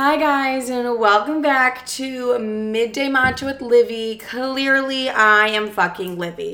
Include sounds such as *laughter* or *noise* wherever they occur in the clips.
Hi, guys, and welcome back to Midday Matcha with Livy. Clearly, I am fucking Livy.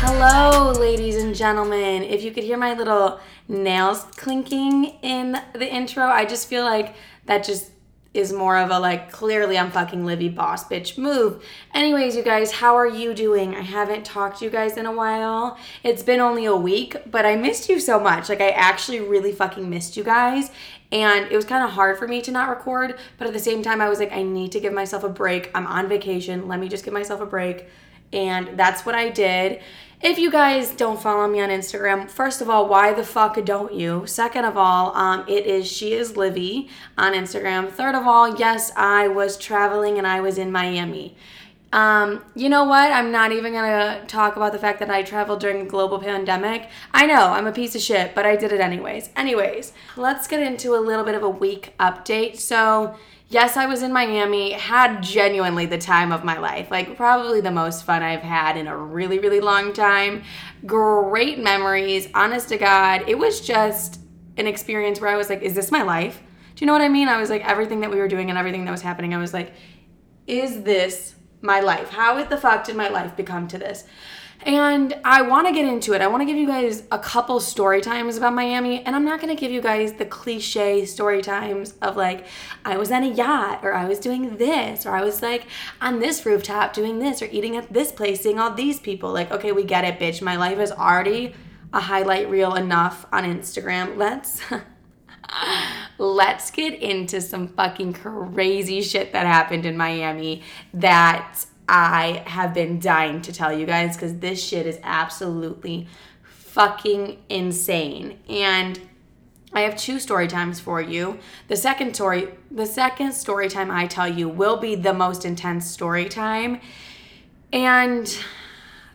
Hello, ladies and gentlemen. If you could hear my little nails clinking in the intro, I just feel like that just is more of a like clearly I'm fucking Livy boss bitch move. Anyways, you guys, how are you doing? I haven't talked to you guys in a while. It's been only a week, but I missed you so much. Like I actually really fucking missed you guys. And it was kind of hard for me to not record, but at the same time I was like I need to give myself a break. I'm on vacation. Let me just give myself a break. And that's what I did. If you guys don't follow me on Instagram, first of all, why the fuck don't you? Second of all, um, it is she is Livy on Instagram. Third of all, yes, I was traveling and I was in Miami. Um, you know what? I'm not even gonna talk about the fact that I traveled during a global pandemic. I know I'm a piece of shit, but I did it anyways. Anyways, let's get into a little bit of a week update. So, yes, I was in Miami, had genuinely the time of my life. Like, probably the most fun I've had in a really, really long time. Great memories, honest to God. It was just an experience where I was like, is this my life? Do you know what I mean? I was like, everything that we were doing and everything that was happening, I was like, is this my life? How the fuck did my life become to this? And I want to get into it. I want to give you guys a couple story times about Miami, and I'm not going to give you guys the cliche story times of like I was on a yacht or I was doing this or I was like on this rooftop doing this or eating at this place seeing all these people. Like, okay, we get it, bitch. My life is already a highlight reel enough on Instagram. Let's *laughs* let's get into some fucking crazy shit that happened in Miami that I have been dying to tell you guys because this shit is absolutely fucking insane. And I have two story times for you. The second story, the second story time I tell you will be the most intense story time. And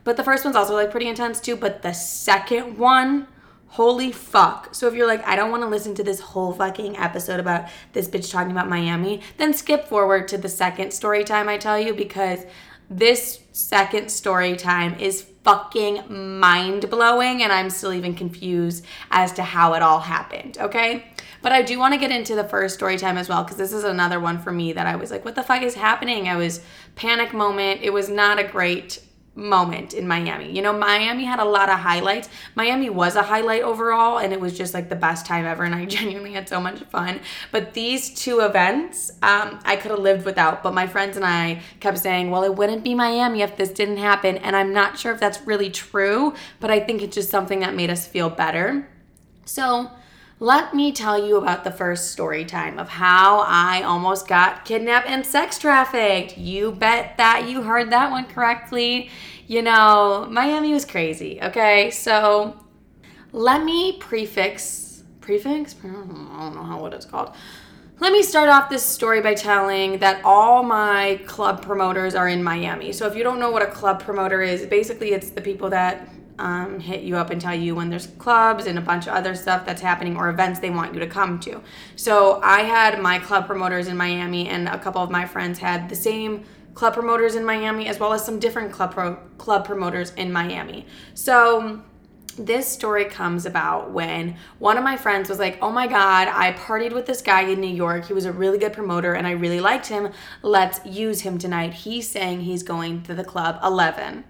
but the first one's also like pretty intense too, but the second one Holy fuck. So if you're like, I don't want to listen to this whole fucking episode about this bitch talking about Miami, then skip forward to the second story time I tell you because this second story time is fucking mind blowing and I'm still even confused as to how it all happened, okay? But I do want to get into the first story time as well because this is another one for me that I was like, what the fuck is happening? I was panic moment. It was not a great moment in Miami. You know, Miami had a lot of highlights. Miami was a highlight overall, and it was just like the best time ever, and I *laughs* genuinely had so much fun. But these two events, um, I could have lived without. But my friends and I kept saying, well, it wouldn't be Miami if this didn't happen. And I'm not sure if that's really true, but I think it's just something that made us feel better. So, let me tell you about the first story time of how I almost got kidnapped and sex trafficked. You bet that you heard that one correctly. You know, Miami was crazy, okay? So let me prefix, prefix? I don't know how what it's called. Let me start off this story by telling that all my club promoters are in Miami. So if you don't know what a club promoter is, basically it's the people that um, hit you up and tell you when there's clubs and a bunch of other stuff that's happening or events they want you to come to. So I had my club promoters in Miami, and a couple of my friends had the same club promoters in Miami, as well as some different club pro- club promoters in Miami. So this story comes about when one of my friends was like, Oh my God, I partied with this guy in New York. He was a really good promoter and I really liked him. Let's use him tonight. He's saying he's going to the club 11.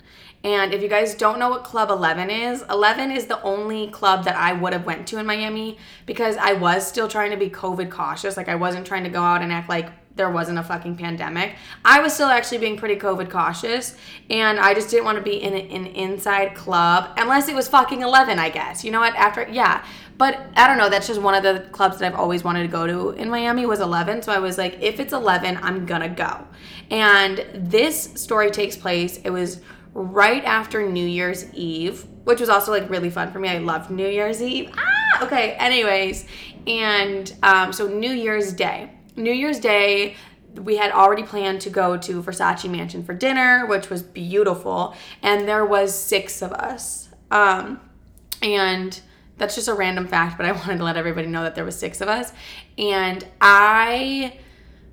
And if you guys don't know what Club 11 is, 11 is the only club that I would have went to in Miami because I was still trying to be COVID cautious. Like I wasn't trying to go out and act like there wasn't a fucking pandemic. I was still actually being pretty COVID cautious and I just didn't want to be in an inside club unless it was fucking 11, I guess. You know what? After yeah, but I don't know, that's just one of the clubs that I've always wanted to go to in Miami was 11. So I was like if it's 11, I'm to go. And this story takes place it was right after New Year's Eve, which was also like really fun for me. I loved New Year's Eve. Ah, okay. Anyways, and um, so New Year's Day. New Year's Day, we had already planned to go to Versace Mansion for dinner, which was beautiful, and there was six of us. Um, and that's just a random fact, but I *laughs* wanted to let everybody know that there was six of us. And I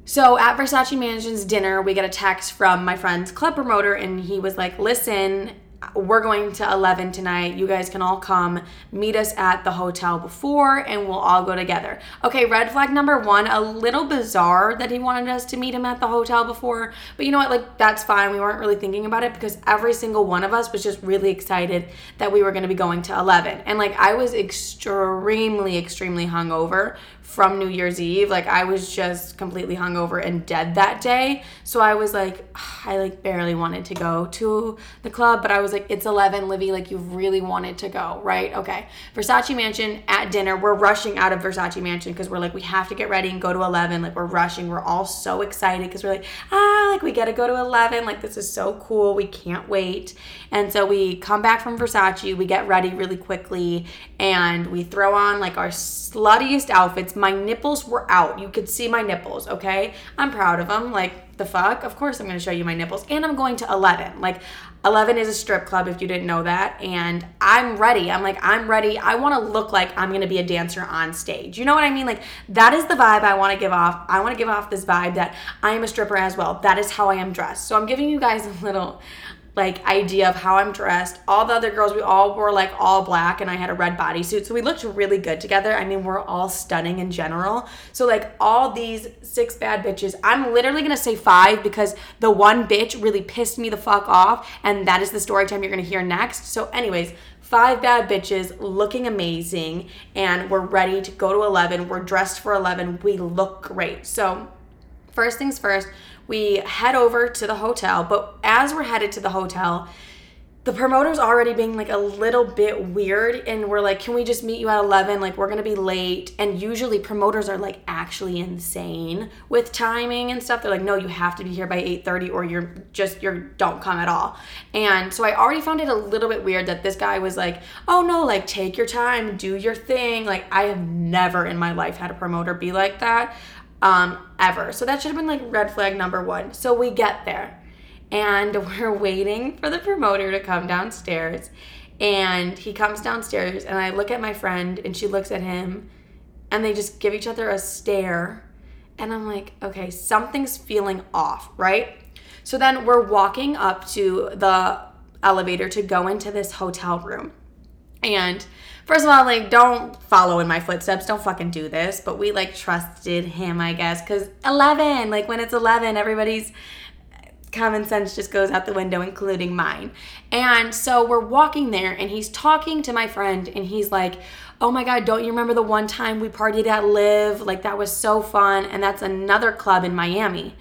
So at Versace Mansion's dinner, we get a text from my friend's club promoter, and he was like, Listen, we're going to 11 tonight. You guys can all come meet us at the hotel before and we'll all go together. Okay, red flag number one, a little bizarre that he wanted us to meet him at the hotel before, but you know what? Like, that's fine. We weren't really thinking about it because every single one of us was just really excited that we were going to be going to 11. And like, I was extremely, extremely hungover from New Year's Eve. Like I was just completely hungover and dead that day. So I was like, I like barely wanted to go to the club, but I was like, it's 11, Livy, like you really wanted to go, right? Okay. Versace Mansion at dinner. We're rushing out of Versace Mansion because we're like, we have to get ready and go to 11. Like we're rushing. We're all so excited because we're like, ah, like we got to go to 11. Like this is so cool. We can't wait. And so we come back from Versace, we get ready really quickly, and we throw on like our sluttiest outfits my nipples were out. You could see my nipples, okay? I'm proud of them. Like, the fuck? Of course I'm going to show you my nipples. And I'm going to 11. Like, 11 is a strip club if you didn't know that. And I'm ready. I'm like, I'm ready. I want to look like I'm going to be a dancer on stage. You know what I mean? Like, that is the vibe I want to give off. I want to give off this vibe that I am a stripper as well. That is how I am dressed. So I'm giving you guys a little like idea of how I'm dressed. All the other girls, we all wore like all black and I had a red bodysuit. So we looked really good together. I mean, we're all stunning in general. So like all these six bad bitches, I'm literally gonna say five because the one bitch really pissed me the fuck off. And that is the story time you're gonna hear next. So, anyways, five bad bitches looking amazing and we're ready to go to 11. We're dressed for 11. We look great. So, first things first, we head over to the hotel, but as we're headed to the hotel, the promoter's already being like a little bit weird and we're like can we just meet you at 11 like we're gonna be late. And usually promoters are like actually insane with timing and stuff. They're like no you have to be here by 8.30 or you're just you're don't come at all. And so i already found it a little bit weird that this guy was like oh no like take your time do your thing. Like i have never in my life had a promoter be like that um, ever. So that should have been like red flag number one. So we get there and *laughs* we're waiting for the promoter to come downstairs. And he comes downstairs and I look at my friend and she looks at him and they just give each other a stare. And I'm like, okay, something's feeling off, right? So then we're walking up to the elevator to go into this hotel room. And first of all, like, don't follow in my footsteps. Don't fucking do this. But we like trusted him, I guess, because 11, like, when it's 11, everybody's common sense just goes out the window, including mine. And so we're walking there, and he's talking to my friend, and he's like, Oh my God, don't you remember the one time we partied at LIV? Like, that was so fun. And that's another club in Miami.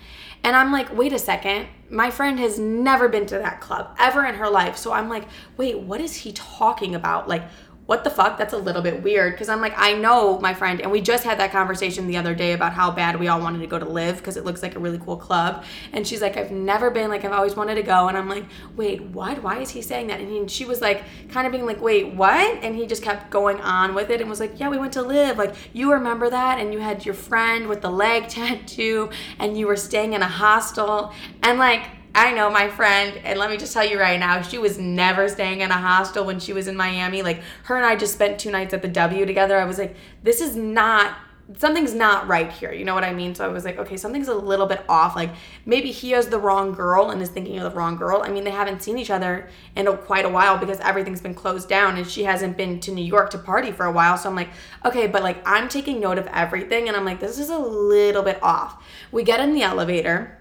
And I'm like, wait a second. My friend has never been to that club ever in her life. So I'm like, wait, what is he talking about? Like, what the fuck? That's a little bit weird. Cause I'm like, I know my friend, and we just had that conversation the other day about how bad we all wanted to go to LIV because it looks like a really cool club. And she's like, I've never been, like, I've always wanted to go. And I'm like, wait, what? Why is he saying that? And he, she was like, kind of being like, wait, what? And he just kept going on with it and was like, yeah, we went to LIV. Like, you remember that? And you had your friend with the leg *laughs* tattoo, and you were staying in a hostel. And like, I know my friend, and let me just tell you right now, she was never staying in a hostel when she was in Miami. Like, her and I just spent two nights at the W together. I was like, this is not, something's not right here. You know what I mean? So I was like, okay, something's a little bit off. Like, maybe he has the wrong girl and is thinking of the wrong girl. I mean, they haven't seen each other in a, quite a while because everything's been closed down and she hasn't been to New York to party for a while. So I'm like, okay, but like, I'm taking note of everything. And I'm like, this is a little bit off. We get in the elevator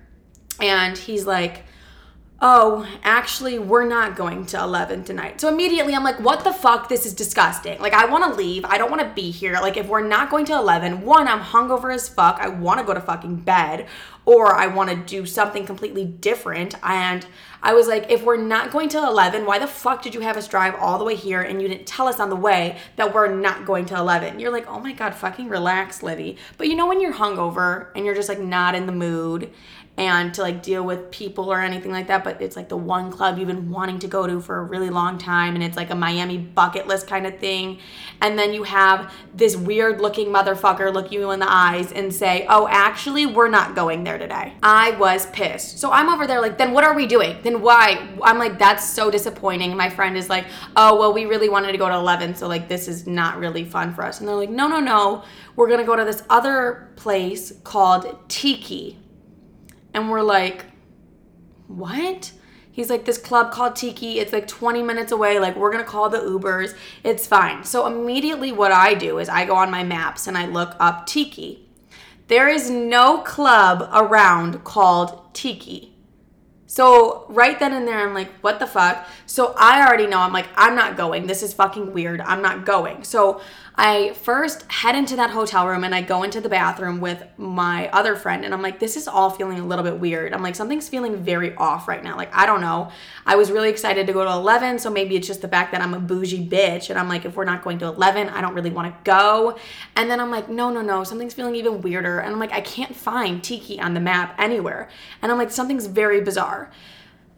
and he's like, oh, actually, we're not going to 11 tonight. So immediately I'm like, what the fuck? This is disgusting. Like, I want to leave. I don't want to be here. Like, if we're not going to 11, one, I'm hungover as fuck. I want to go to fucking bed or I want to do something completely different. And I was like, if we're not going to 11, why the fuck did you have us drive all the way here and you didn't tell us on the way that we're not going to 11? You're like, oh my God, fucking relax, Livy. But you know, when you're hungover and you're just like not in the mood and to like deal with people or anything like that, but it's like the one club you've been wanting to go to for a really long time and it's like a Miami bucket list kind of thing. And then you have this weird looking motherfucker look you in the eyes and say, oh, actually, we're not going there today. I was pissed. So I'm over there like, then what are we doing? Then why? I'm like, that's so disappointing. My friend is like, oh, well, we really wanted to go to 11, so like this is not really fun for us. And they're like, no, no, no. We're gonna go to this other place called Tiki And we're like, what? He's like, this club called Tiki, it's like 20 minutes away. Like, we're gonna call the Ubers. It's fine. So, immediately, what I do is I go on my maps and I look up Tiki. There is no club around called Tiki. So right then and there, I'm like, what the fuck? So I already know, I'm like, I'm not going. This is fucking weird. I'm not going. So I first head into that hotel room and I go into the bathroom with my other friend and I'm like, this is all feeling a little bit weird. I'm like, something's feeling very off right now. Like, I don't know. I was really excited to go to 11, so maybe it's just the fact that I'm a bougie bitch and I'm like, if we're not going to 11, I don't really want to go. And then I'm like, no, no, no, something's feeling even weirder. And I'm like, I can't find Tiki on the map anywhere. And I'm like, something's very bizarre.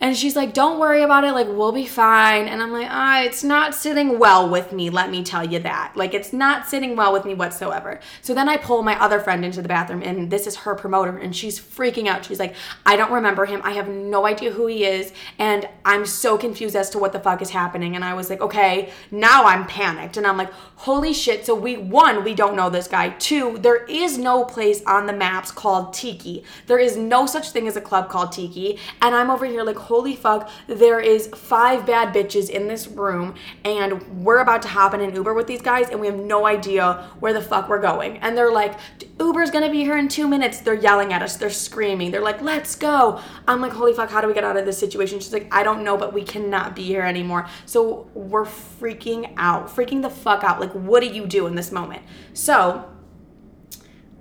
And she's like, don't worry about it. Like, we'll be fine. And I'm like, ah, it's not sitting well with me. Let me tell you that. Like, it's not sitting well with me whatsoever. So then I pull my other friend into the bathroom, and this is her promoter, and she's freaking out. She's like, I don't remember him. I have no idea who he is. And I'm so confused as to what the fuck is happening. And I was like, okay, now I'm panicked. And I'm like, holy shit. So we, one, we don't know this guy. Two, there is no place on the maps called Tiki. There is no such thing as a club called Tiki. And I'm over here like, holy fuck, there is five bad bitches in this room and we're about to hop in an Uber with these guys and we have no idea where the fuck we're going. And they're like, Uber's gonna be here in two minutes. They're yelling at us, they're screaming, they're like, let's go. I'm like, holy fuck, how do we get out of this situation? She's like, I don't know, but we cannot be here anymore. So we're freaking out, freaking the fuck out. Like, what do you do in this moment? So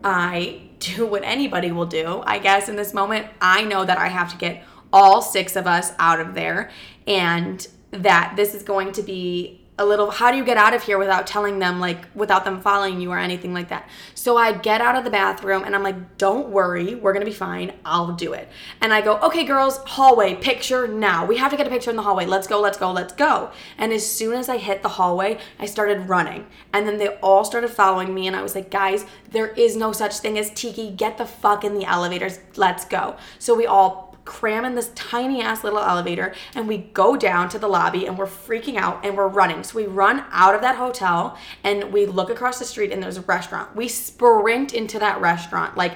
I do what anybody will do, I guess, in this moment. I know that I have to get all six of us out of there and that this is going to be a little how do you get out of here without telling them like without them following you or anything like that? So i get out of the bathroom and i'm like don't worry we're gonna be fine i'll do it. And i go okay girls hallway picture now. We have to get a picture in the hallway. Let's go let's go let's go. And as soon as i hit the hallway i started running. And then they all started following me and i was like guys there is no such thing as tiki. Get the fuck in the elevators. Let's go. So we all cram in this tiny ass little elevator and we go down to the lobby and we're freaking out and we're running. So we run out of that hotel and we look across the street and there's a restaurant. We sprint into that restaurant like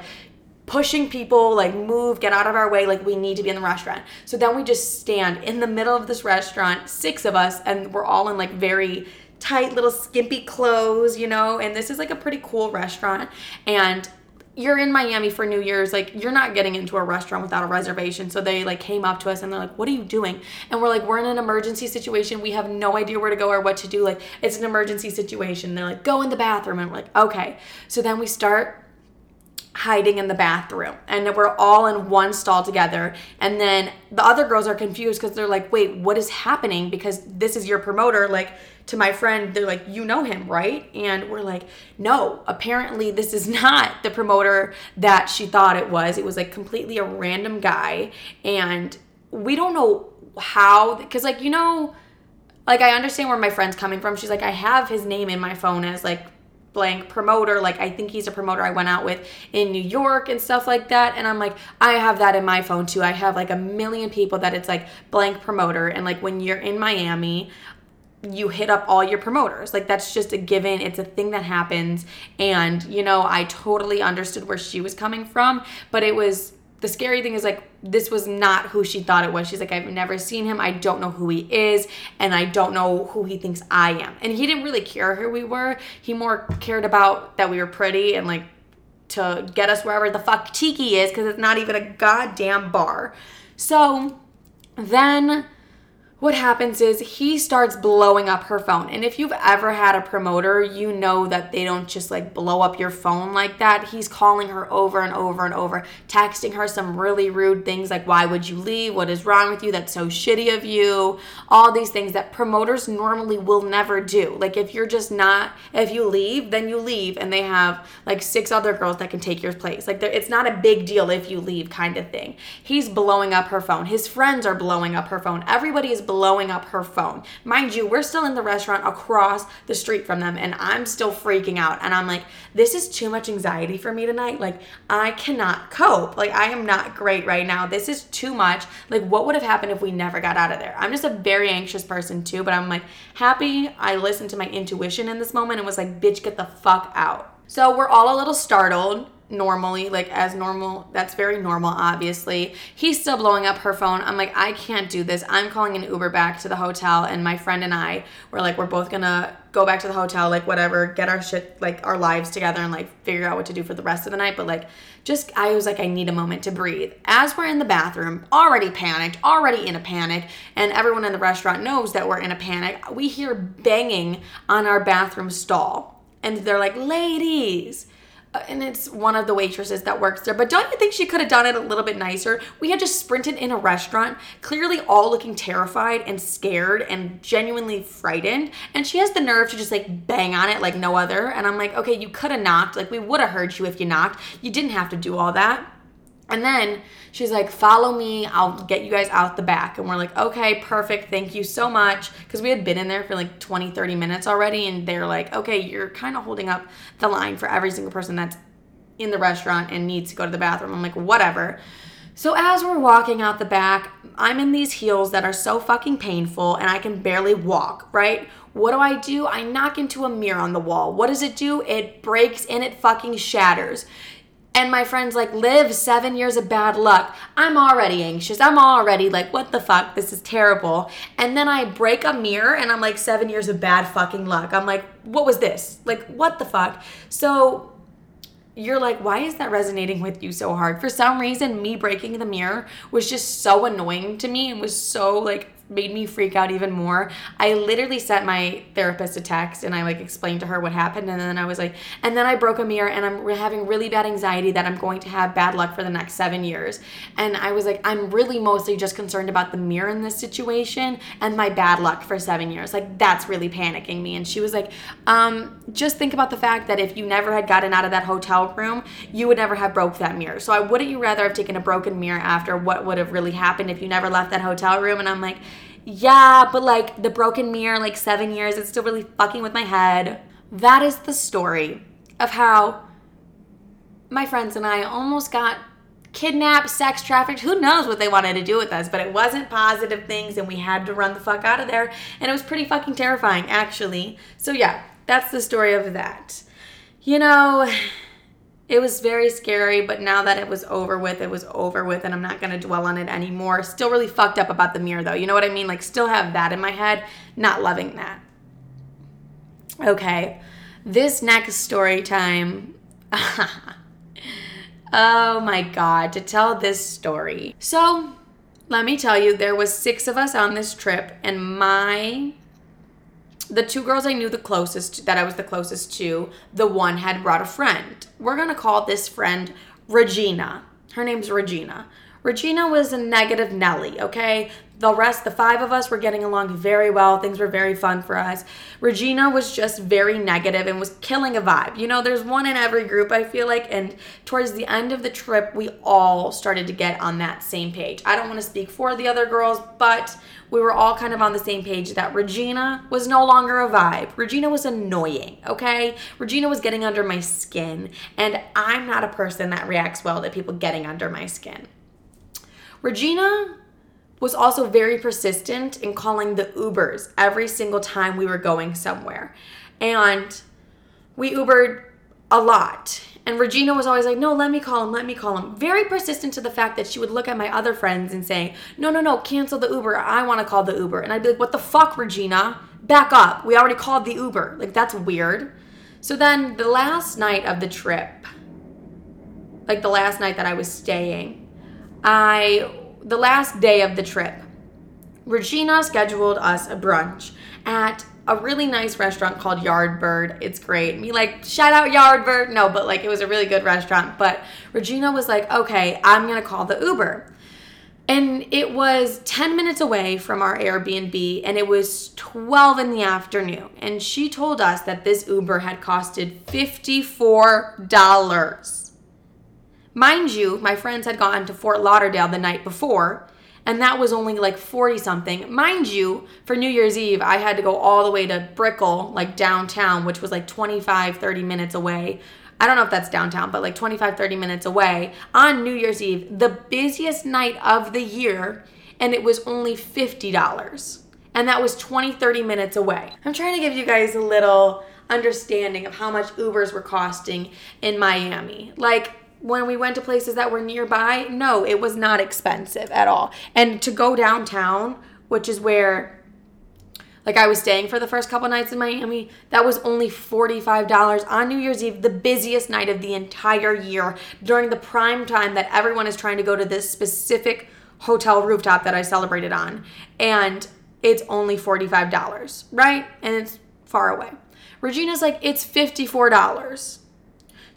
pushing people like move get out of our way like we need to be in the restaurant so then we just stand in the middle of this restaurant six of us and we're all in like very tight little skimpy clothes you know and this is like a pretty cool restaurant and you're in Miami for New Year's, like you're not getting into a restaurant without a reservation. So they like came up to us and they're like, "What are you doing?" And we're like, "We're in an emergency situation. We have no idea where to go or what to do. Like it's an emergency situation." they're like, "Go in the bathroom." And we're like, "Okay." So then we start hiding in the bathroom. And we're all in one stall together. And then the other girls are confused because they're like wait what is happening? Because this is your promoter like to my friend they're like you know him right? And we're like no apparently this is not the promoter that she thought it was. It was like completely a random guy. And we don't know how because like you know like i understand where my friend's coming from. She's like i have his name in my phone as like blank promoter. Like i think he's a promoter i went out with in new york and stuff like that. And i'm like i have that in my phone too. I have like a million people that it's like blank promoter. And like when you're in miami you hit up all your promoters. Like that's just a given. It's a thing that happens. And you know i totally understood where she was coming from. But it was the scary thing is like this was not who she thought it was. She's like, I've never seen him. I don't know who he is, and I don't know who he thinks I am. And he didn't really care who we were. He more cared about that we were pretty and like to get us wherever the fuck Tiki is, because it's not even a goddamn bar. So then what happens is he starts blowing up her phone. And if you've ever had a promoter, you know that they don't just like blow up your phone like that. He's calling her over and over and over, texting her some really rude things like, Why would you leave? What is wrong with you? That's so shitty of you. All these things that promoters normally will never do. Like, if you're just not, if you leave, then you leave, and they have like six other girls that can take your place. Like, it's not a big deal if you leave, kind of thing. He's blowing up her phone. His friends are blowing up her phone. Everybody is blowing up her phone. Mind you, we're still in the restaurant across the street from them and I'm still freaking out. And I'm like, this is too much anxiety for me tonight. Like, I cannot cope. Like, I am not great right now. This is too much. Like, what would have happened if we never got out of there? I'm just a very anxious person too, but I'm like happy I listened to my intuition in this moment and was like, bitch, get the fuck out. So we're all a little startled normally, like as normal. That's very normal, obviously. He's still blowing up her phone. I'm like, I can't do this. I'm calling an Uber back to the hotel, and my friend and I were like, we're both gonna go back to the hotel, like whatever, get our shit, like our lives together, and like figure out what to do for the rest of the night. But like, just I was like, I need a moment to breathe. As we're in the bathroom, already panicked, already in a panic, and everyone in the restaurant knows that we're in a panic. We hear banging on our bathroom stall, and they're like, ladies Uh, and it's one of the waitresses that works there. But don't you think she could have done it a little bit nicer? We had just sprinted in a restaurant, clearly all looking terrified and scared and genuinely frightened. And she has the nerve to just like bang on it like no other. And I'm like, okay, you could have knocked. Like we would have heard you if you knocked. You didn't have to do all that. And then she's like, follow me. I'll get you guys out the back. And we're like, okay, perfect. Thank you so much. Because we had been in there for like 20, 30 minutes already. And they're like, okay, you're kind of holding up the line for every single person that's in the restaurant and needs to go to the bathroom. I'm like, whatever. So as we're walking out the back, I'm in these heels that are so fucking painful and I can barely walk, right? What do I do? I knock into a mirror on the wall. What does it do? It breaks and it fucking shatters. And my friend's like, live seven years of bad luck. I'm already anxious. I'm already like, what the fuck? This is terrible. And then I break a mirror and I'm like, seven years of bad fucking luck. I'm like, what was this? Like, what the fuck? So you're like, why is that resonating with you so hard? For some reason, me breaking the mirror was just so annoying to me and was so like made me freak out even more. I literally sent my therapist a text and I like explained to her what happened and then I was like and then I broke a mirror and I'm having really bad anxiety that I'm going to have bad luck for the next 7 years. And I was like I'm really mostly just concerned about the mirror in this situation and my bad luck for 7 years. Like that's really panicking me and she was like um just think about the fact that if you never had gotten out of that hotel room, you would never have broke that mirror. So I wouldn't you rather have taken a broken mirror after what would have really happened if you never left that hotel room and I'm like yeah, but like the broken mirror, like seven years, it's still really fucking with my head. That is the story of how my friends and I almost got kidnapped, sex trafficked. Who knows what they wanted to do with us, but it wasn't positive things and we had to run the fuck out of there. And it was pretty fucking terrifying, actually. So, yeah, that's the story of that. You know, it was very scary, but now that it was over with, it was over with, and I'm not gonna dwell on it anymore. Still really fucked up about the mirror, though. You know what I mean? Like, still have that in my head. Not loving that. Okay, this next story time. *laughs* oh my god, to tell this story. So, let me tell you, there was six of us on this trip, and my the two girls I knew the closest, that I was the closest to, the one had brought a friend. We're gonna call this friend Regina. Her name's Regina. Regina was a negative Nelly, okay? The rest, the five of us, were getting along very well. Things were very fun for us. Regina was just very negative and was killing a vibe. You know, there's one in every group, I feel like. And towards the end of the trip, we all started to get on that same page. I don't want to speak for the other girls, but we were all kind of on the same page that Regina was no longer a vibe. Regina was annoying, okay? Regina was getting under my skin, and I'm not a person that reacts well to people getting under my skin. Regina was also very persistent in calling the Ubers every single time we were going somewhere. And we Ubered a lot. And Regina was always like, no, let me call him, let me call him. Very persistent to the fact that she would look at my other friends and say, no, no, no, cancel the Uber. I want to call the Uber. And I'd be like, what the fuck, Regina? Back up. We already called the Uber. Like, that's weird. So then the last night of the trip, like the last night that I was staying, I, the last day of the trip, Regina scheduled us a brunch at a really nice restaurant called Yardbird. It's great. Me like shout out Yardbird. No, but like it was a really good restaurant. But Regina was like, okay, I'm gonna call the Uber. And it was 10 minutes away from our Airbnb, and it was 12 in the afternoon. And she told us that this Uber had costed $54. Mind you, my friends had gone to Fort Lauderdale the night before, and that was only like 40 something. Mind you, for New Year's Eve, I had to go all the way to Brickell, like downtown, which was like 25, 30 minutes away. I don't know if that's downtown, but like 25, 30 minutes away on New Year's Eve, the busiest night of the year, and it was only $50. And that was 20, 30 minutes away. I'm trying to give you guys a little understanding of how much Ubers were costing in Miami. Like, when we went to places that were nearby, no, it was not expensive at all. And to go downtown, which is where like I was staying for the first couple nights in Miami, that was only $45 on New Year's Eve, the busiest night of the entire year during the prime time that everyone is trying to go to this specific hotel rooftop that I celebrated on. And it's only $45, right? And it's far away. Regina's like, it's $54.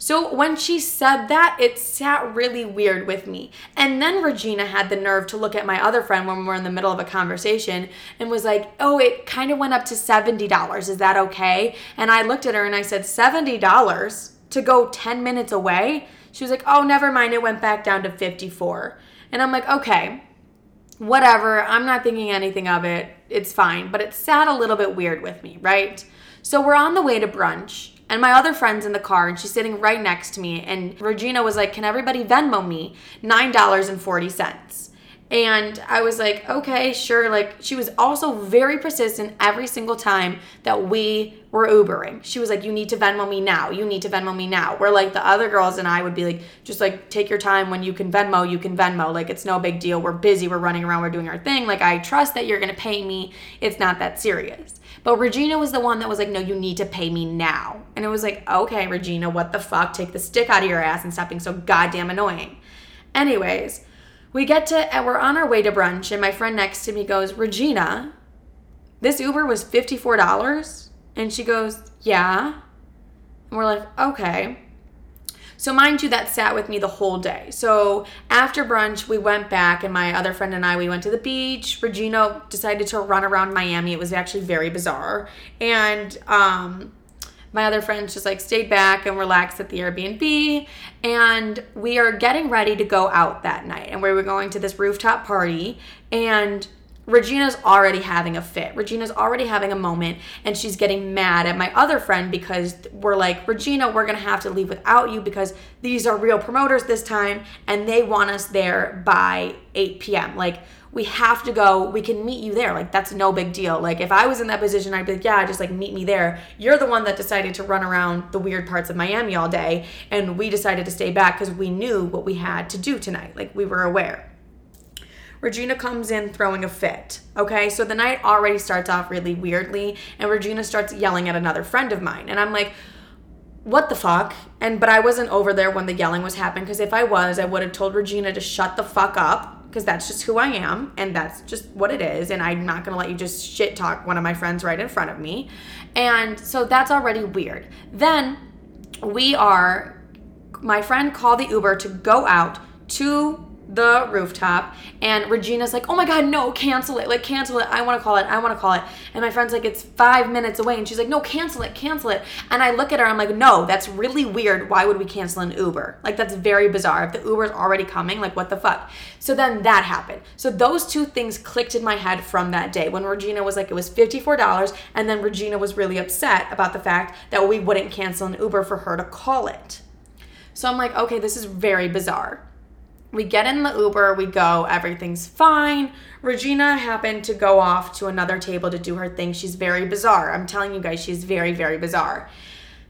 So when she said that, it sat really weird with me. And then Regina had the nerve to look at my other friend when we were in the middle of a conversation and was like, oh, it kind of went up to $70. Is that okay? And I looked at her and I said, $70 to go 10 minutes away? She was like, oh, never mind. It went back down to 54. And I'm like, okay, whatever. I'm not thinking anything of it. It's fine. But it sat a little bit weird with me, right? So we're on the way to brunch and my other friend's in the car and she's sitting right next to me. And Regina was like, Can everybody Venmo me $9.40? And I was like, okay, sure. Like, she was also very persistent every single time that we were Ubering. She was like, you need to Venmo me now. You need to Venmo me now. Where, like, the other girls and I would be like, just like, take your time. When you can Venmo, you can Venmo. Like, it's no big deal. We're busy. We're running around. We're doing our thing. Like, I trust that you're going to pay me. It's not that serious. But Regina was the one that was like, no, you need to pay me now. And it was like, okay, Regina, what the fuck? Take the stick out of your ass and stop being so goddamn annoying. Anyways, we get to, and we're on our way to brunch, and my friend next to me goes, Regina, this Uber was $54? And she goes, yeah. And we're like, okay. So, mind you, that sat with me the whole day. So, after brunch, we went back, and my other friend and I, we went to the beach. Regina decided to run around Miami. It was actually very bizarre. And, um, my other friends just like stayed back and relaxed at the Airbnb. And we are getting ready to go out that night. And we were going to this rooftop party. And Regina's already having a fit. Regina's already having a moment and she's getting mad at my other friend because we're like, Regina, we're gonna have to leave without you because these are real promoters this time and they want us there by 8 p.m. Like, we have to go. We can meet you there. Like, that's no big deal. Like, if I was in that position, I'd be like, yeah, just like meet me there. You're the one that decided to run around the weird parts of Miami all day. And we decided to stay back because we knew what we had to do tonight. Like, we were aware. Regina comes in throwing a fit. Okay, so the night already starts off really weirdly, and Regina starts yelling at another friend of mine. And I'm like, what the fuck? And but I wasn't over there when the yelling was happening because if I was, I would have told Regina to shut the fuck up because that's just who I am and that's just what it is. And I'm not gonna let you just shit talk one of my friends right in front of me. And so that's already weird. Then we are, my friend called the Uber to go out to the rooftop and Regina's like, "Oh my god, no, cancel it. Like cancel it. I want to call it. I want to call it." And my friend's like, "It's 5 minutes away." And she's like, "No, cancel it. Cancel it." And I look at her, I'm like, "No, that's really weird. Why would we cancel an Uber? Like that's very bizarre. If the Uber's already coming, like what the fuck?" So then that happened. So those two things clicked in my head from that day when Regina was like it was $54 and then Regina was really upset about the fact that we wouldn't cancel an Uber for her to call it. So I'm like, "Okay, this is very bizarre." We get in the Uber, we go, everything's fine. Regina happened to go off to another table to do her thing. She's very bizarre. I'm telling you guys, she's very, very bizarre.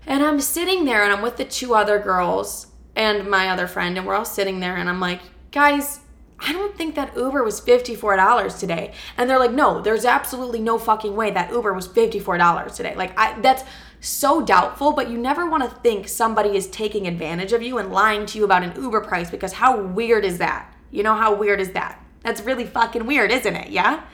And I'm sitting there and I'm with the two other girls and my other friend, and we're all sitting there, and I'm like, guys, I don't think that Uber was $54 today. And they're like, no, there's absolutely no fucking way that Uber was $54 today. Like, I, that's so doubtful, but you never want to think somebody is taking advantage of you and lying to you about an Uber price because how weird is that? You know, how weird is that? That's really fucking weird, isn't it? Yeah?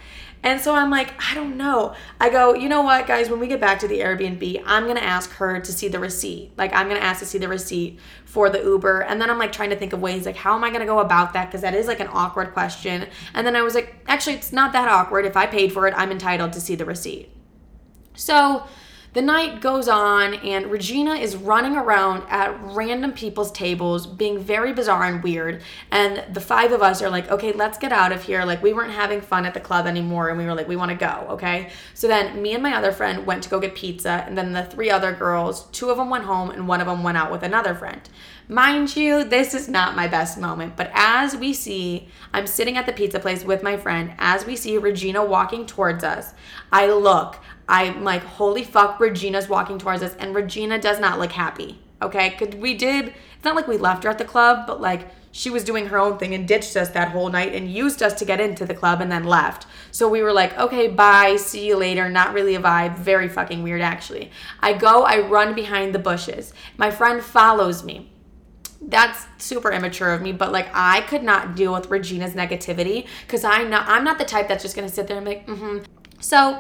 And so I'm like, I don't know. I go, you know what, guys, when we get back to the Airbnb, I'm to ask her to see the receipt. Like, I'm to ask to see the receipt for the Uber. And then I'm like trying to think of ways, like, how am I to go about that? Because that is like an awkward question. And then I was like, actually, it's not that awkward. If I paid for it, I'm entitled to see the receipt. So the night goes on, and Regina is running around at random people's tables, being very bizarre and weird. And the five of us are like, okay, let's get out of here. Like, we weren't having fun at the club anymore, and we were like, we want to go, okay? So then me and my other friend went to go get pizza, and then the three other girls, two of them went home, and one of them went out with another friend. Mind you, this is not my best moment, but as we see, I'm sitting at the pizza place with my friend. As we see Regina walking towards us, I look. I'm like, holy fuck, Regina's walking towards us, and Regina does not look happy. Okay, because we did. It's not like we left her at the club, but like she was doing her own thing and ditched us that whole night and used us to get into the club and then left. So we were like, okay, bye, see you later. Not really a vibe. Very fucking weird, actually. I go, I run behind the bushes. My friend follows me that's super immature of me but like i could not deal with regina's negativity because i know i'm not the type that's just gonna sit there and be like mm-hmm so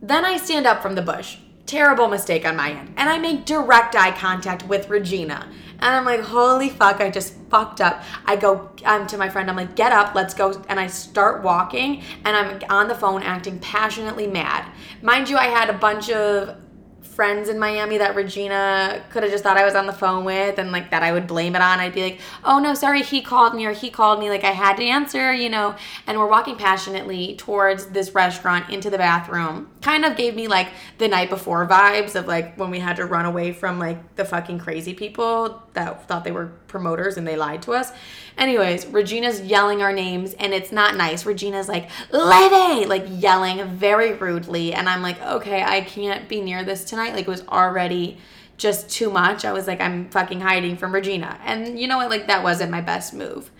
then i stand up from the bush. Terrible mistake on my end. And i make direct eye contact with regina. And i'm like holy fuck i just fucked up. I go um, to my friend i'm like get up let's go. And i start walking and i'm on the phone acting passionately mad. Mind you i had a bunch of friends in Miami that Regina could have just thought I was on the phone with and like that I would blame it on. I'd be like, oh no, sorry, he called me or he called me. Like I had to answer, you know. And we're walking passionately towards this restaurant into the bathroom. Kind of gave me like the night before vibes of like when we had to run away from like the fucking crazy people that thought they were promoters and they lied to us. Anyways, Regina's yelling our names and it's not nice. Regina's like, Livy, like yelling very rudely. And I'm like, okay, I can't be near this tonight. Like it was already just too much. I was like, I'm fucking hiding from Regina. And you know what? Like that wasn't my best move.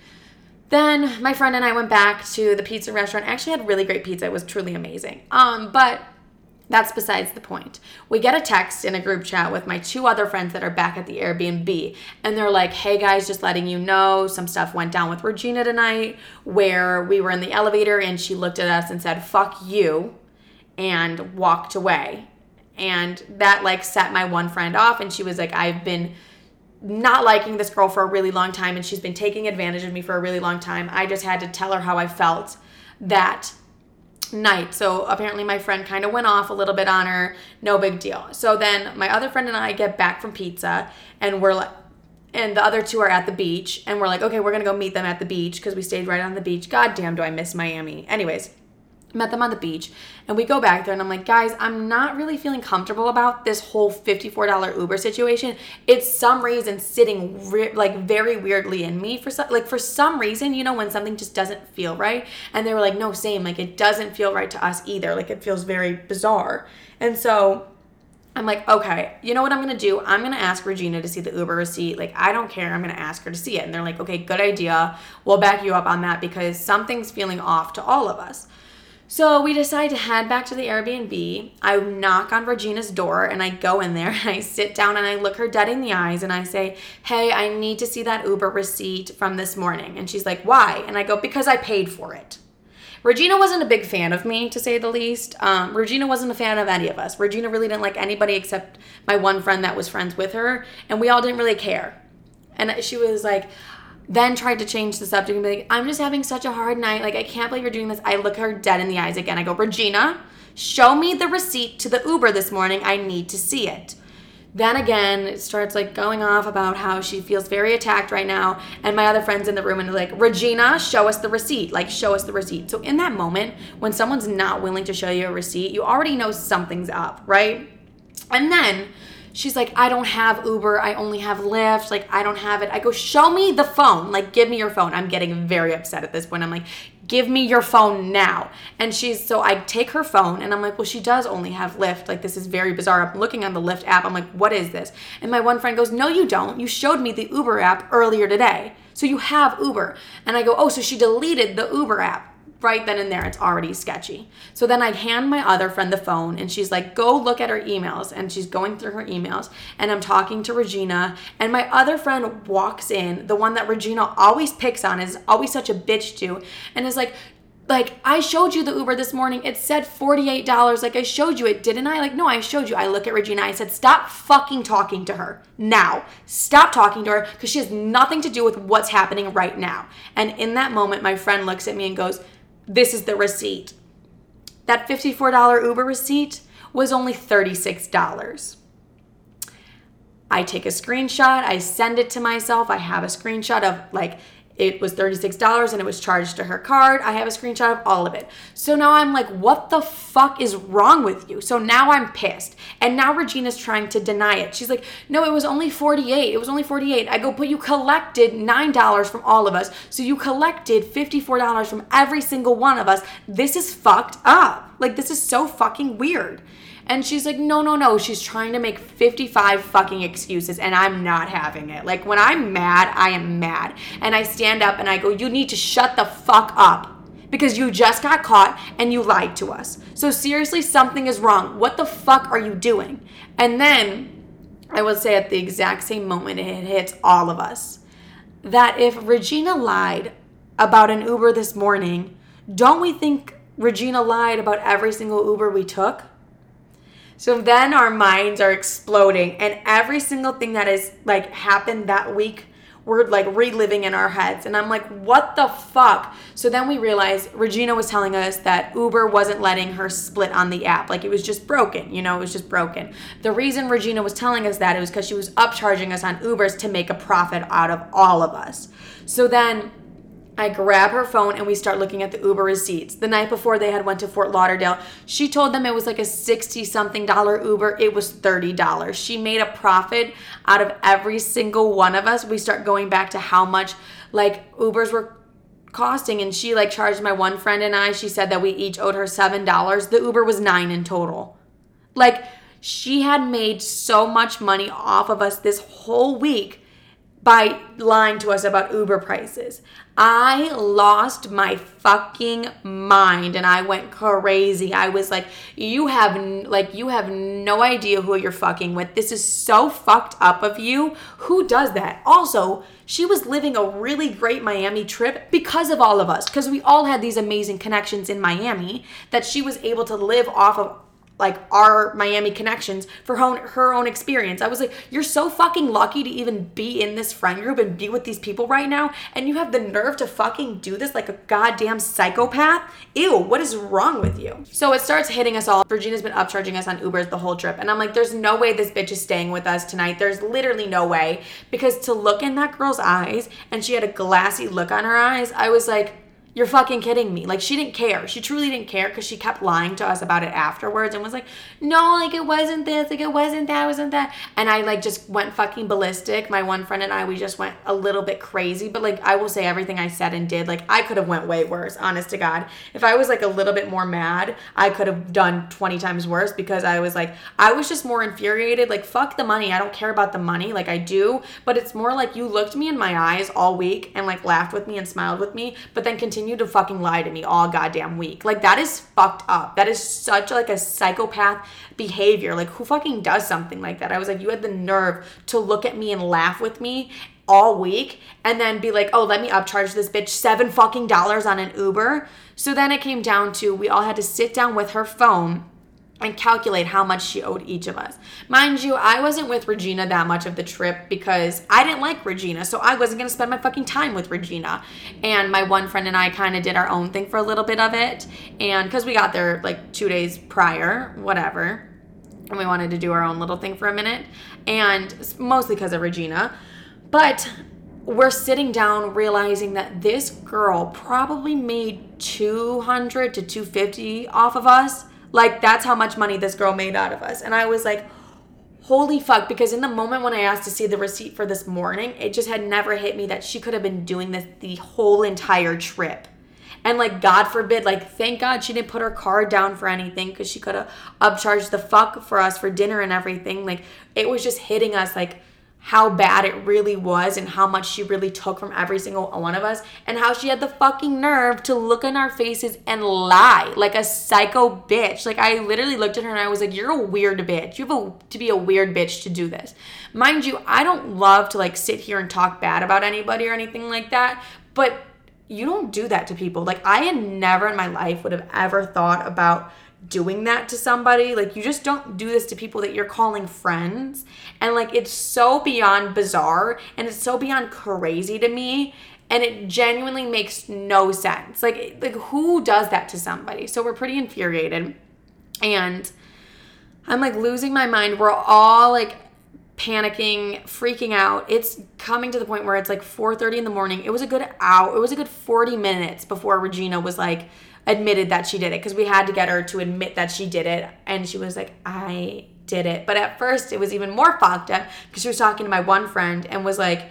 Then my friend and I went back to the pizza restaurant. I actually had really great pizza. It was truly amazing. Um, but that's besides the point. We get a text in a group chat with my two other friends that are back at the Airbnb, and they're like, hey guys, just letting you know some stuff went down with Regina tonight where we were in the elevator and she looked at us and said, fuck you, and walked away. And that like set my one friend off, and she was like, I've been not liking this girl for a really long time, and she's been taking advantage of me for a really long time. I just had to tell her how I felt that night. So apparently my friend kind of went off a little bit on her. No big deal. So then my other friend and I get back from pizza and we're like and the other two are at the beach and we're like, "Okay, we're going to go meet them at the beach because we stayed right on the beach." God damn, do I miss Miami. Anyways, met them on the beach and we go back there and i'm like guys i'm not really feeling comfortable about this whole $54 uber situation it's some reason sitting re- like very weirdly in me for some like for some reason you know when something just doesn't feel right and they were like no same like it doesn't feel right to us either like it feels very bizarre and so I'm like, okay, you know what I'm gonna do? I'm gonna ask Regina to see the Uber receipt. Like, I don't care. I'm gonna ask her to see it. And they're like, okay, good idea. We'll back you up on that because something's feeling off to all of us. So we decide to head back to the Airbnb. I knock on Regina's door and I go in there *laughs* and I sit down and I look her dead in the eyes and I say, Hey, I need to see that Uber receipt from this morning. And she's like, Why? And I go, Because I paid for it. Regina wasn't a big fan of me, to say the least. Um, Regina wasn't a fan of any of us. Regina really didn't like anybody except my one friend that was friends with her, and we all didn't really care. And she was like, then tried to change the subject and be like, I'm just having such a hard night. Like, I can't believe you're doing this. I look her dead in the eyes again. I go, Regina, show me the receipt to the Uber this morning. I need to see it. Then again, it starts like going off about how she feels very attacked right now. And my other friends in the room and like, Regina, show us the receipt. Like, show us the receipt. So, in that moment, when someone's not willing to show you a receipt, you already know something's up, right? And then she's like, I don't have Uber. I only have Lyft. Like, I don't have it. I go, show me the phone. Like, give me your phone. I'm getting very upset at this point. I'm like, give me your phone now. And she's, so I take her phone and I'm like, well, she does only have Lyft. Like, this is very bizarre. I'm looking on the Lyft app. I'm like, what is this? And my one friend goes, no, you don't. You showed me the Uber app earlier today. So you have Uber. And I go, oh, so she deleted the Uber app right then and there it's already sketchy so then i hand my other friend the phone and she's like go look at her emails and she's going through her emails and i'm talking to regina and my other friend walks in the one that regina always picks on is always such a bitch to and is like like I showed you the Uber this morning. It said $48. Like I showed you it, didn't I? Like no, I showed you. I look at Regina. I said, "Stop fucking talking to her now. Stop talking to her because she has nothing to do with what's happening right now." And in that moment, my friend looks at me and goes, this is the receipt. That $54 Uber receipt was only $36. I take a screenshot, I send it to myself. I have a screenshot of like it was $36 and it was charged to her card. I have a screenshot of all of it. So now I'm like, what the fuck is wrong with you? So now I'm pissed. And now Regina's trying to deny it. She's like, no, it was only 48. It was only 48. I go, but you collected $9 from all of us. So you collected $54 from every single one of us. This is fucked up. Like, this is so fucking weird. And she's like, no, no, no. She's trying to make 55 fucking excuses, and I'm not having it. Like, when I'm mad, I am mad. And I stand up and I go, you need to shut the fuck up because you just got caught and you lied to us. So, seriously, something is wrong. What the fuck are you doing? And then I will say at the exact same moment, it hits all of us that if Regina lied about an Uber this morning, don't we think Regina lied about every single Uber we took? So then our minds are exploding, and every single thing that has like happened that week, we're like reliving in our heads. And I'm like, what the fuck? So then we realized Regina was telling us that Uber wasn't letting her split on the app. Like it was just broken, you know, it was just broken. The reason Regina was telling us that it was because she was upcharging us on Ubers to make a profit out of all of us. So then I grab her phone and we start looking at the Uber receipts. The night before they had went to Fort Lauderdale, she told them it was like a 60 something dollar Uber. It was $30. She made a profit out of every single one of us. We start going back to how much like Ubers were costing and she like charged my one friend and I. She said that we each owed her $7. The Uber was 9 in total. Like she had made so much money off of us this whole week by lying to us about Uber prices. I lost my fucking mind and I went crazy. I was like, you have like you have no idea who you're fucking with. This is so fucked up of you. Who does that? Also, she was living a really great Miami trip because of all of us because we all had these amazing connections in Miami that she was able to live off of like our Miami connections for her own, her own experience. I was like, you're so fucking lucky to even be in this friend group and be with these people right now, and you have the nerve to fucking do this like a goddamn psychopath. Ew, what is wrong with you? So it starts hitting us all. Regina's been upcharging us on Ubers the whole trip, and I'm like, there's no way this bitch is staying with us tonight. There's literally no way because to look in that girl's eyes and she had a glassy look on her eyes, I was like you're fucking kidding me. Like, she didn't care. She truly didn't care because she kept lying to us about it afterwards and was like, no, like, it wasn't this, like, it wasn't that, it wasn't that. And I, like, just went fucking ballistic. My one friend and I, we just went a little bit crazy. But, like, I will say everything I said and did, like, I could have went way worse, honest to God. If I was, like, a little bit more mad, I could have done 20 times worse because I was, like, I was just more infuriated. Like, fuck the money. I don't care about the money. Like, I do. But it's more like you looked me in my eyes all week and, like, laughed with me and smiled with me, but then continued to fucking lie to me all goddamn week. Like that is fucked up. That is such like a psychopath behavior. Like who fucking does something like that? I was like, you had the nerve to look at me and laugh with me all week and then be like, oh, let me upcharge this bitch seven fucking dollars on an Uber. So then it came down to we all had to sit down with her phone and calculate how much she owed each of us. Mind you, I wasn't with Regina that much of the trip because I didn't like Regina, so I wasn't gonna spend my fucking time with Regina. And my one friend and I kind of did our own thing for a little bit of it, and because we got there like two days prior, whatever, and we wanted to do our own little thing for a minute, and mostly because of Regina. But we're sitting down realizing that this girl probably made 200 to 250 off of us like that's how much money this girl made out of us. And i was like holy fuck because in the moment when i asked to see the receipt for this morning it just had never hit me that she could have been doing this the whole entire trip. And like god forbid like thank god she didn't put her card down for anything because she could have upcharged the fuck for us for dinner and everything. Like it was just hitting us like how bad it really was and how much she really took from every single one of us and how she had the fucking nerve to look in our faces and lie like a psycho bitch. Like I literally looked at her and I was like, "You're a weird bitch. You have a, to be a weird bitch to do this." Mind you, I don't love to like sit here and talk bad about anybody or anything like that, but you don't do that to people. Like I had never in my life would have ever thought about doing that to somebody. Like you just don't do this to people that you're calling friends. And like it's so beyond bizarre and it's so beyond crazy to me and it genuinely makes no sense. Like like who does that to somebody? So we're pretty infuriated. And I'm like losing my mind. We're all like panicking, freaking out. It's coming to the point where it's like 4:30 in the morning. It was a good hour. It was a good 40 minutes before Regina was like admitted that she did it because we had to get her to admit that she did it and she was like, "I did it." But at first it was even more fucked up because she was talking to my one friend and was like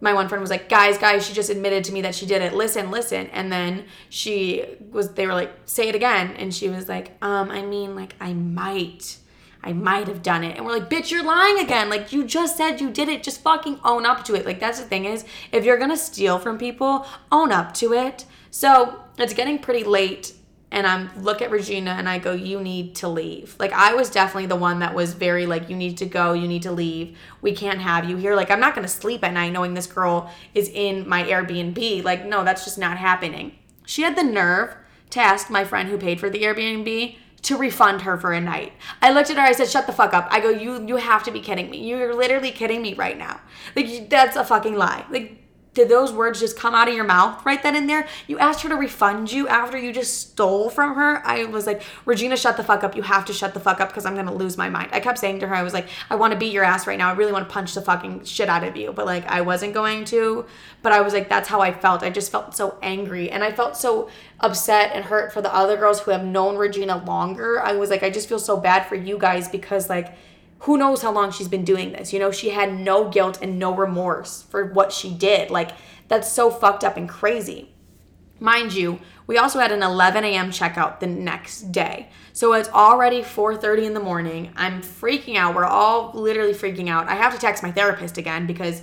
my one friend was like, guys, guys, she just admitted to me that she did it. Listen, listen. And then she was, they were like, say it again. And she was like, um, I mean, like, I might I might have done it. And we're like, bitch, you're lying again. Like, you just said you did it. Just fucking own up to it. Like, that's the thing is, if you're gonna steal from people, own up to it. So it's getting pretty late. And I'm look at Regina and I go, you need to leave. Like I was definitely the one that was very like, you need to go, you need to leave. We can't have you here. Like I'm not gonna sleep at night knowing this girl is in my Airbnb. Like, no, that's just not happening. She had the nerve to ask my friend who paid for the Airbnb to refund her for a night. I looked at her, I said, shut the fuck up. I go, you you have to be kidding me. You're literally kidding me right now. Like that's a fucking lie. Like did those words just come out of your mouth right then and there? You asked her to refund you after you just stole from her. I was like, Regina, shut the fuck up. You have to shut the fuck up because I'm gonna lose my mind. I kept saying to her, I was like, I want to beat your ass right now. I really want to punch the fucking shit out of you, but like I wasn't going to. But I was like, that's how I felt. I just felt so angry and I felt so upset and hurt for the other girls who have known Regina longer. I was like, I just feel so bad for you guys because like who knows how long she's been doing this. You know, she had no guilt and no remorse for what she did. Like, that's so fucked up and crazy. Mind you, we also had an 11 a.m. checkout the next day. So it's already 4:30 in the morning. I'm freaking out. We're all literally freaking out. I have to text my therapist again because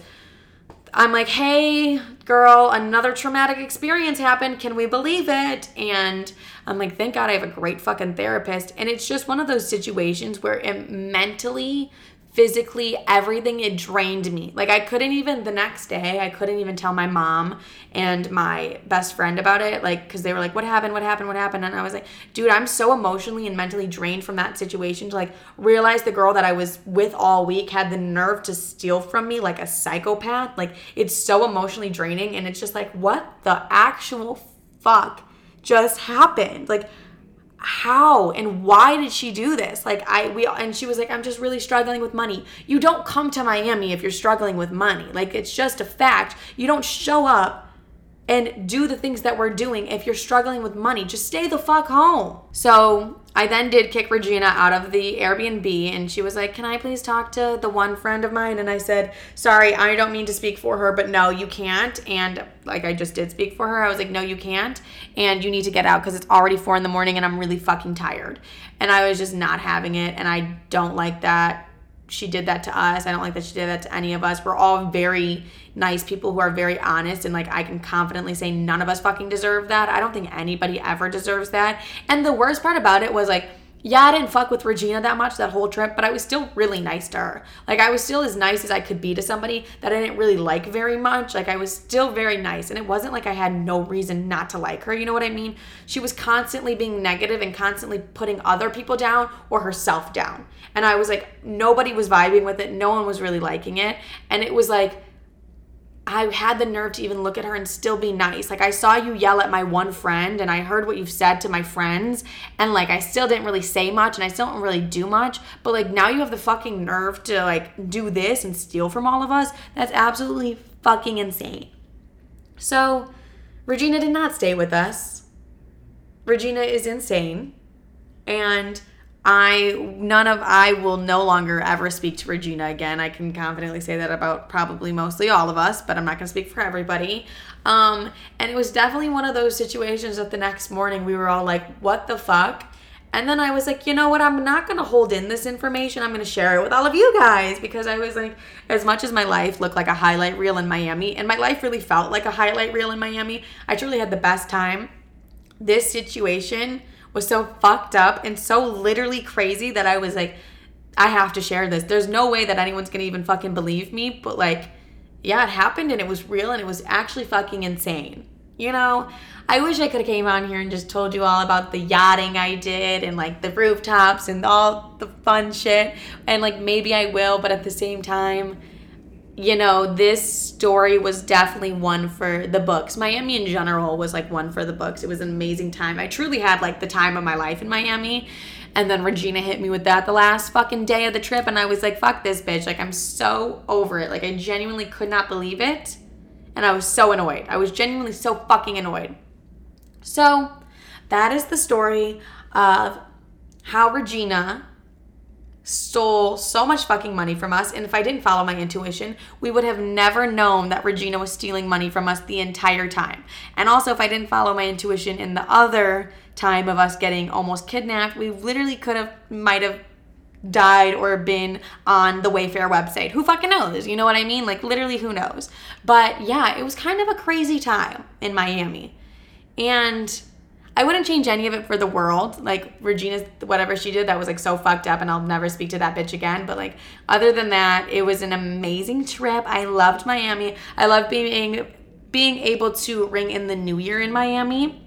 I'm like, hey, girl, another traumatic experience happened. Can we believe it? And I'm like, thank God I have a great fucking therapist. And it's just one of those situations where it mentally, physically, everything, it drained me. Like, I couldn't even, the next day, I couldn't even tell my mom and my best friend about it. Like, because they were like, what happened? What happened? What happened? And I was like, dude, I'm so emotionally and mentally drained from that situation to like realize the girl that I was with all week had the nerve to steal from me like a psychopath. Like, it's so emotionally draining. And it's just like, what the actual fuck just happened? Like, how and why did she do this? Like i we and she was like i'm just really struggling with money. You don't come to miami if you're struggling with money. Like it's just a fact. You don't show up and do the things that we're doing. If you're struggling with money just stay the fuck home. So i then did kick regina out of the airbnb and she was like can i please talk to the one friend of mine? And i said sorry i don't mean to speak for her but no you can't. And like i just did speak for her. I was like no you can't and you need to get out because it's already four in the morning and i'm really fucking tired. And i was just not having it and i don't like that she did that to us. I don't like that she did that to any of us. We're all very nice people who are very honest and like I can confidently say none of us fucking deserve that. I don't think anybody ever deserves that. And the worst part about it was like yeah, I didn't fuck with Regina that much that whole trip, but I was still really nice to her. Like I was still as nice as I could be to somebody that I didn't really like very much. Like I was still very nice and it wasn't like I had no reason not to like her, you know what I mean? She was constantly being negative and constantly putting other people down or herself down. And I was like nobody was vibing with it. No one was really liking it. And it was like I had the nerve to even look at her and still be nice. Like I saw you yell at my one friend and I heard what you've said to my friends and like I still didn't really say much and I still don't really do much, but like now you have the fucking nerve to like do this and steal from all of us. That's absolutely fucking insane. So, Regina did not stay with us. Regina is insane and I none of I will no longer ever speak to Regina again. I can confidently say that about probably mostly all of us, but I'm not going to speak for everybody. Um, and it was definitely one of those situations that the next morning we were all like, "What the fuck?" And then I was like, you know what? I'm not going to hold in this information. I'm going to share it with all of you guys because I was like, as much as my life looked like a highlight reel in Miami, and my life really felt like a highlight reel in Miami, I truly had the best time. This situation was so fucked up and so literally crazy that I was like, I have to share this. There's no way that anyone's gonna even fucking believe me, but like, yeah, it happened and it was real and it was actually fucking insane. You know, I wish I could have came on here and just told you all about the yachting I did and like the rooftops and all the fun shit. And like maybe I will, but at the same time, you know, this story was definitely one for the books. Miami in general was like one for the books. It was an amazing time. I truly had like the time of my life in Miami. And then Regina hit me with that the last fucking day of the trip. And I was like, fuck this bitch. Like, I'm so over it. Like, I genuinely could not believe it. And I was so annoyed. I was genuinely so fucking annoyed. So, that is the story of how Regina stole so much fucking money from us. And if I didn't follow my intuition, we would have never known that Regina was stealing money from us the entire time. And also, if I didn't follow my intuition in the other time of us getting almost kidnapped, we literally could have, might have died or been on the Wayfair website. Who fucking knows? You know what I mean? Like literally who knows. But yeah, it was kind of a crazy time in Miami. And I wouldn't change any of it for the world. Like Regina's whatever she did that was like so fucked up and I'll never speak to that bitch again. But like other than that, it was an amazing trip. I loved Miami. I loved being being able to ring in the new year in Miami.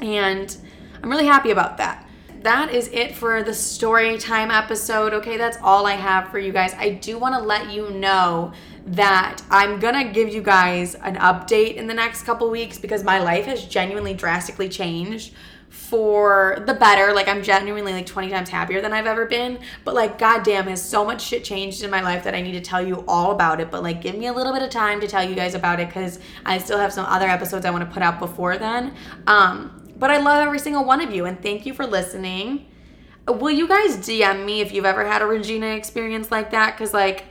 And I'm really happy about that. That is it for the story time episode. Okay, that's all I have for you guys. I do want to let you know that I'm gonna give you guys an update in the next couple weeks because my life has genuinely drastically changed for the better. Like I'm genuinely like 20 times happier than I've ever been. But like goddamn has so much shit changed in my life that I need to tell you all about it. But like give me a little bit of time to tell you guys about it because I still have some other episodes I want to put out before then. Um, but I love every single one of you and thank you for listening. Will you guys DM me if you've ever had a Regina experience like that? Cause like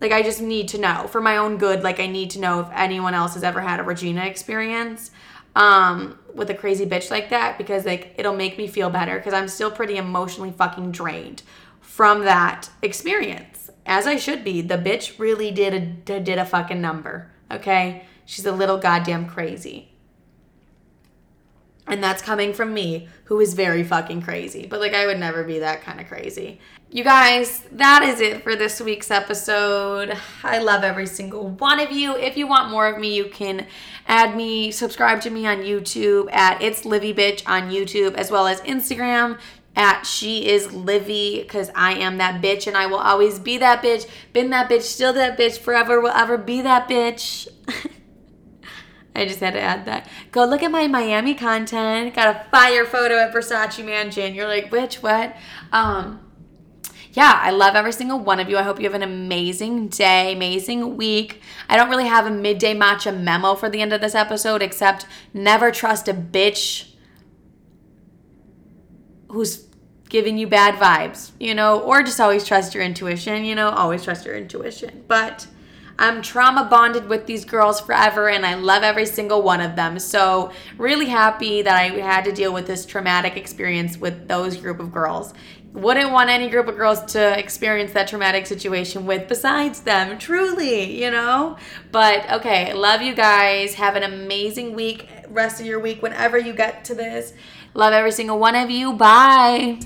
like I just need to know for my own good. Like I need to know if anyone else has ever had a Regina experience um, with a crazy bitch like that because like it'll make me feel better because I'm still pretty emotionally fucking drained from that experience. As I should be. The bitch really did a did a fucking number. Okay, she's a little goddamn crazy. And that's coming from me, who is very fucking crazy. But like, I would never be that kind of crazy. You guys, that is it for this week's episode. I love every single one of you. If you want more of me, you can add me, subscribe to me on YouTube at It's Livy Bitch on YouTube, as well as Instagram at She Is Livy, because I am that bitch and I will always be that bitch. Been that bitch, still that bitch, forever will ever be that bitch. *laughs* I just had to add that. Go look at my Miami content. Got a fire photo at Versace Mansion. You're like, which what? Um, yeah, I love every single one of you. I hope you have an amazing day, amazing week. I don't really have a midday matcha memo for the end of this episode, except never trust a bitch who's giving you bad vibes, you know, or just always trust your intuition, you know, always trust your intuition. But I'm trauma bonded with these girls forever and I love every single one of them. So, really happy that I had to deal with this traumatic experience with those group of girls. Wouldn't want any group of girls to experience that traumatic situation with besides them, truly, you know? But okay, love you guys. Have an amazing week, rest of your week, whenever you get to this. Love every single one of you. Bye.